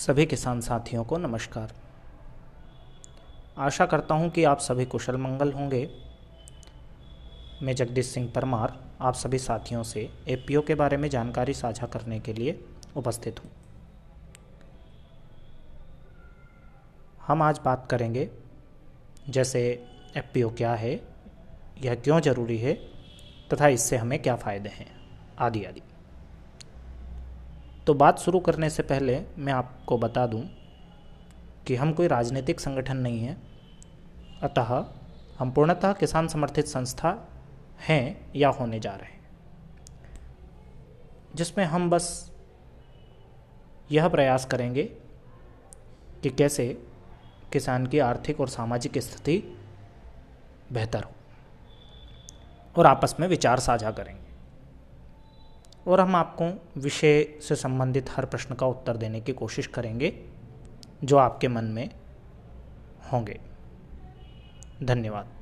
सभी किसान साथियों को नमस्कार। आशा करता हूँ कि आप सभी कुशल मंगल होंगे। मैं जगदीश सिंह परमार आप सभी साथियों से एपीओ के बारे में जानकारी साझा करने के लिए उपस्थित हूँ। हम आज बात करेंगे, जैसे एपीओ क्या है, यह क्यों ज़रूरी है, तथा इससे हमें क्या फ़ायदे हैं। आदि आदि। तो बात शुरू करने से पहले मैं आपको बता दूँ कि हम कोई राजनीतिक संगठन नहीं है। अतः हम पूर्णतः किसान समर्थित संस्था हैं या होने जा रहे हैं। जिसमें हम बस यह प्रयास करेंगे कि कैसे किसान की आर्थिक और सामाजिक स्थिति बेहतर हो और आपस में विचार साझा करेंगे। और हम आपको विषय से संबंधित हर प्रश्न का उत्तर देने की कोशिश करेंगे, जो आपके मन में होंगे। धन्यवाद।